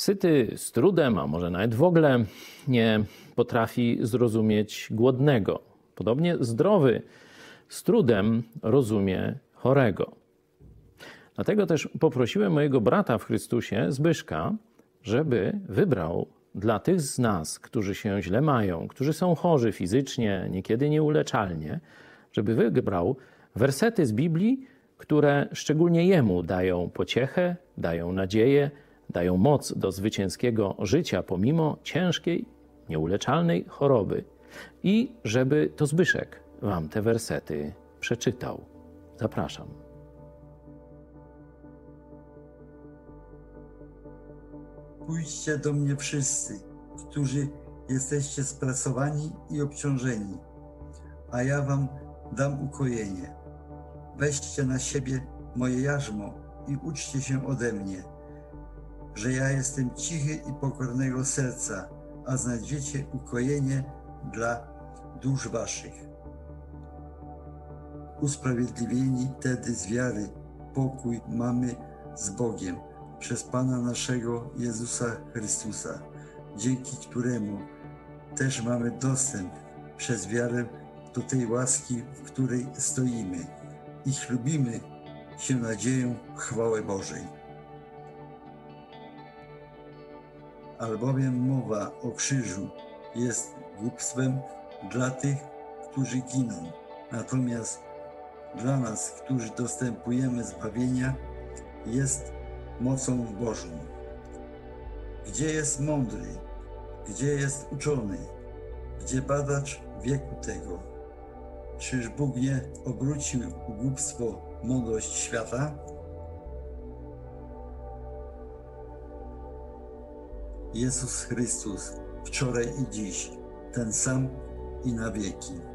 Syty z trudem, a może nawet w ogóle nie potrafi zrozumieć głodnego. Podobnie zdrowy z trudem rozumie chorego. Dlatego też poprosiłem mojego brata w Chrystusie, Zbyszka, żeby wybrał dla tych z nas, którzy się źle mają, którzy są chorzy fizycznie, niekiedy nieuleczalnie, żeby wybrał wersety z Biblii, które szczególnie jemu dają pociechę, dają nadzieję, dają moc do zwycięskiego życia pomimo ciężkiej, nieuleczalnej choroby. I żeby to Zbyszek wam te wersety przeczytał. Zapraszam. Pójdźcie do mnie wszyscy, którzy jesteście spracowani i obciążeni, a ja wam dam ukojenie. Weźcie na siebie moje jarzmo i uczcie się ode mnie, że ja jestem cichy i pokornego serca, a znajdziecie ukojenie dla dusz waszych. Usprawiedliwieni tedy z wiary pokój mamy z Bogiem przez Pana naszego Jezusa Chrystusa, dzięki któremu też mamy dostęp przez wiarę do tej łaski, w której stoimy i chlubimy się nadzieją chwały Bożej. Albowiem mowa o krzyżu jest głupstwem dla tych, którzy giną, natomiast dla nas, którzy dostępujemy zbawienia, jest mocą Bożą. Gdzie jest mądry? Gdzie jest uczony? Gdzie badacz wieku tego? Czyż Bóg nie obrócił głupstwo mądrość świata? Jezus Chrystus, wczoraj i dziś, ten sam i na wieki.